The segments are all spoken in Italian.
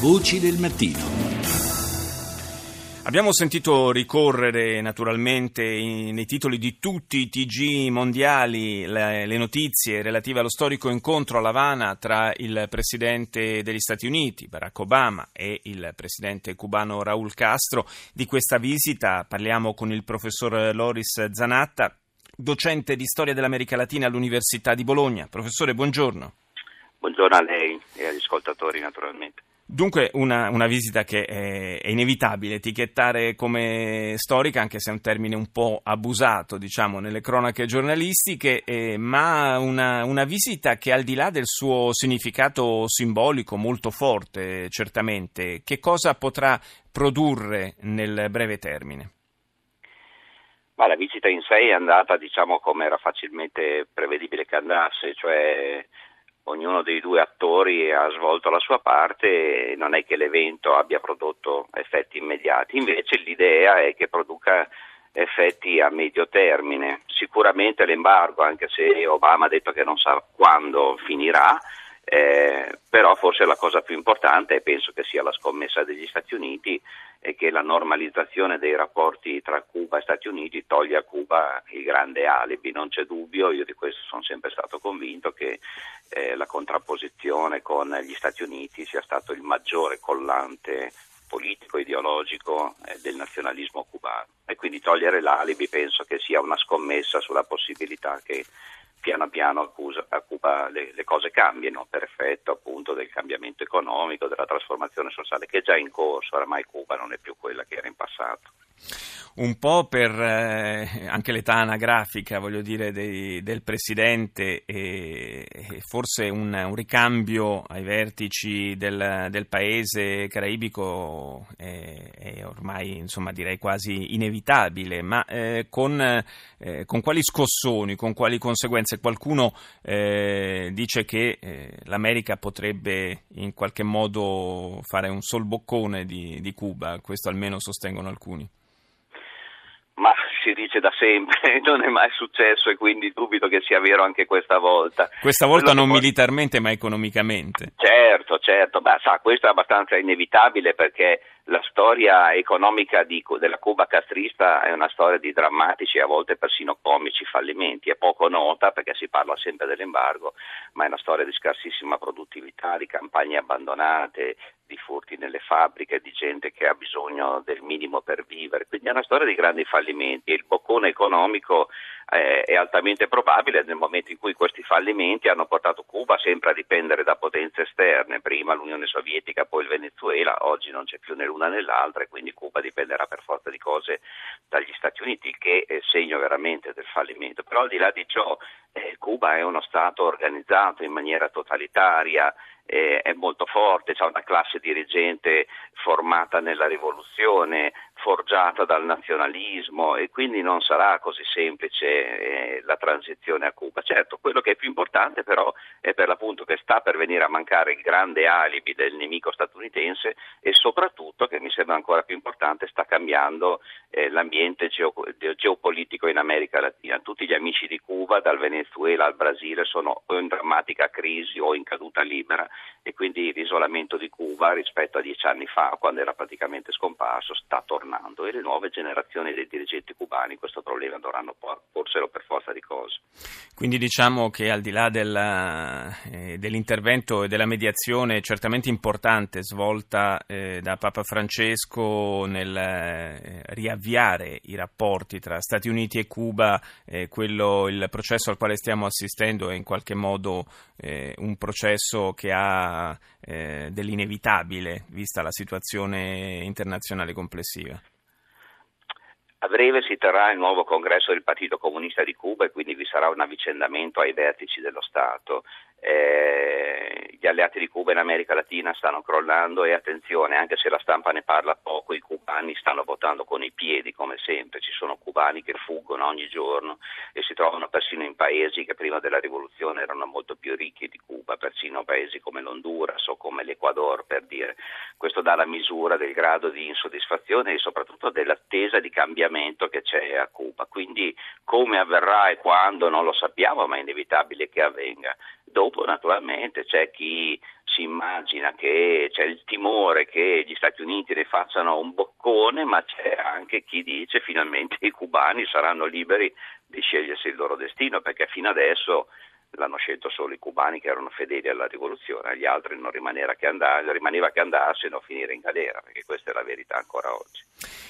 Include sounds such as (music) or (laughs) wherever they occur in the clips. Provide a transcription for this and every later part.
Voci del mattino. Abbiamo sentito ricorrere naturalmente nei titoli di tutti i TG mondiali le, le, notizie relative allo storico incontro a Havana tra il presidente degli Stati Uniti, Barack Obama, e il presidente cubano Raúl Castro. Di questa visita parliamo con il professor Loris Zanatta, docente di storia dell'America Latina all'Università di Bologna. Professore, buongiorno. Buongiorno a lei e agli ascoltatori naturalmente. Dunque una, una, visita che è, è, inevitabile etichettare come storica, anche se è un termine un po' abusato, diciamo, nelle cronache giornalistiche, eh, ma una, una, visita che al di là del suo significato simbolico molto forte, certamente, che cosa potrà produrre nel breve termine? Ma la visita in sé è andata, diciamo, come era facilmente prevedibile che andasse, cioè ognuno dei due attori ha svolto la sua parte e non è che l'evento abbia prodotto effetti immediati, invece l'idea è che produca effetti a medio termine. Sicuramente l'embargo, anche se Obama ha detto che non sa quando finirà, eh, però forse la cosa più importante, e penso che sia la scommessa degli Stati Uniti, è che la normalizzazione dei rapporti tra Cuba e Stati Uniti toglie a Cuba il grande alibi, non c'è dubbio, io di questo sono sempre stato convinto che eh, la contrapposizione con gli Stati Uniti sia stato il maggiore collante politico ideologico eh, del nazionalismo cubano. E quindi togliere l'alibi penso che sia una scommessa sulla possibilità che piano piano a Cuba le, le, cose cambiano per effetto appunto del cambiamento economico, della trasformazione sociale che è già in corso, oramai Cuba non è più quella che era in passato un po' per eh, anche l'età anagrafica, voglio dire, dei, del Presidente e, e forse un, un, ricambio ai vertici del, del paese caraibico è, è, ormai, insomma, direi quasi inevitabile, ma eh, con, eh, con, quali scossoni, con quali conseguenze? Qualcuno eh, dice che eh, l'America potrebbe in qualche modo fare un solboccone di, di Cuba, questo almeno sostengono alcuni si dice da sempre, (laughs) non è mai successo e quindi dubito che sia vero anche questa volta. Questa volta non poi... militarmente ma economicamente. Certo, certo, Beh, sa, questo è abbastanza inevitabile perché la storia economica di, della Cuba castrista è una storia di drammatici e a volte persino comici fallimenti, è poco nota perché si parla sempre dell'embargo, ma è una storia di scarsissima produttività, di campagne abbandonate, di furti nelle fabbriche, di gente che ha bisogno del minimo per vivere, quindi è una storia di grandi fallimenti. E il boccone economico eh, è altamente probabile nel momento in cui questi fallimenti hanno portato Cuba sempre a dipendere da potenze esterne, prima l'Unione Sovietica, poi il Venezuela, oggi non c'è più né l'una né l'altra e quindi Cuba dipenderà per forza di cose dagli Stati Uniti, che è segno veramente del fallimento. Però al di là di ciò, eh, Cuba è uno Stato organizzato in maniera totalitaria, eh, è molto forte, c'è una classe dirigente formata nella rivoluzione, forgiata dal nazionalismo e quindi non sarà così semplice transizione a Cuba. Certo, quello che è più importante però è per l'appunto che sta per venire a mancare il grande alibi del nemico statunitense e soprattutto, che mi sembra ancora più importante, sta cambiando eh, l'ambiente geo- geopolitico in America Latina. Tutti gli amici di Cuba, dal Venezuela al Brasile, sono o in drammatica crisi o in caduta libera e quindi l'isolamento di Cuba rispetto a dieci anni fa, quando era praticamente scomparso, sta tornando e le nuove generazioni dei dirigenti cubani questo problema dovranno porselo per forza di cose. Quindi diciamo che al di là della, eh, dell'intervento e della mediazione certamente importante svolta eh, da Papa Francesco nel eh, riavviare i rapporti tra Stati Uniti e Cuba, eh, quello, il processo al quale stiamo assistendo è in qualche modo eh, un processo che ha eh, dell'inevitabile vista la situazione internazionale complessiva. A breve si terrà il nuovo congresso del Partito Comunista di Cuba e quindi vi sarà un avvicendamento ai vertici dello Stato. Eh, gli alleati di Cuba in America Latina stanno crollando e attenzione, anche se la stampa ne parla poco, i cubani stanno votando con i piedi come sempre, ci sono cubani che fuggono ogni giorno e si trovano persino in paesi che prima della rivoluzione erano molto più ricchi di Cuba, persino paesi come l'Honduras o come l'Ecuador per dire. Questo dà la misura del grado di insoddisfazione e soprattutto dell'attesa di cambiamento che c'è a Cuba. Quindi come avverrà e quando non lo sappiamo, ma è inevitabile che avvenga. Dopo naturalmente c'è chi si immagina che c'è il timore che gli Stati Uniti ne facciano un boccone, ma c'è anche chi dice finalmente i cubani saranno liberi di scegliersi il loro destino, perché fino adesso l'hanno scelto solo i cubani che erano fedeli alla rivoluzione, agli altri non rimaneva che, andar, rimaneva che andarsene o finire in galera, perché questa è la verità ancora oggi.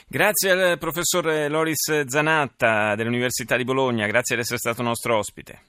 Grazie al professor Loris Zanatta dell'Università di Bologna, grazie di essere stato nostro ospite.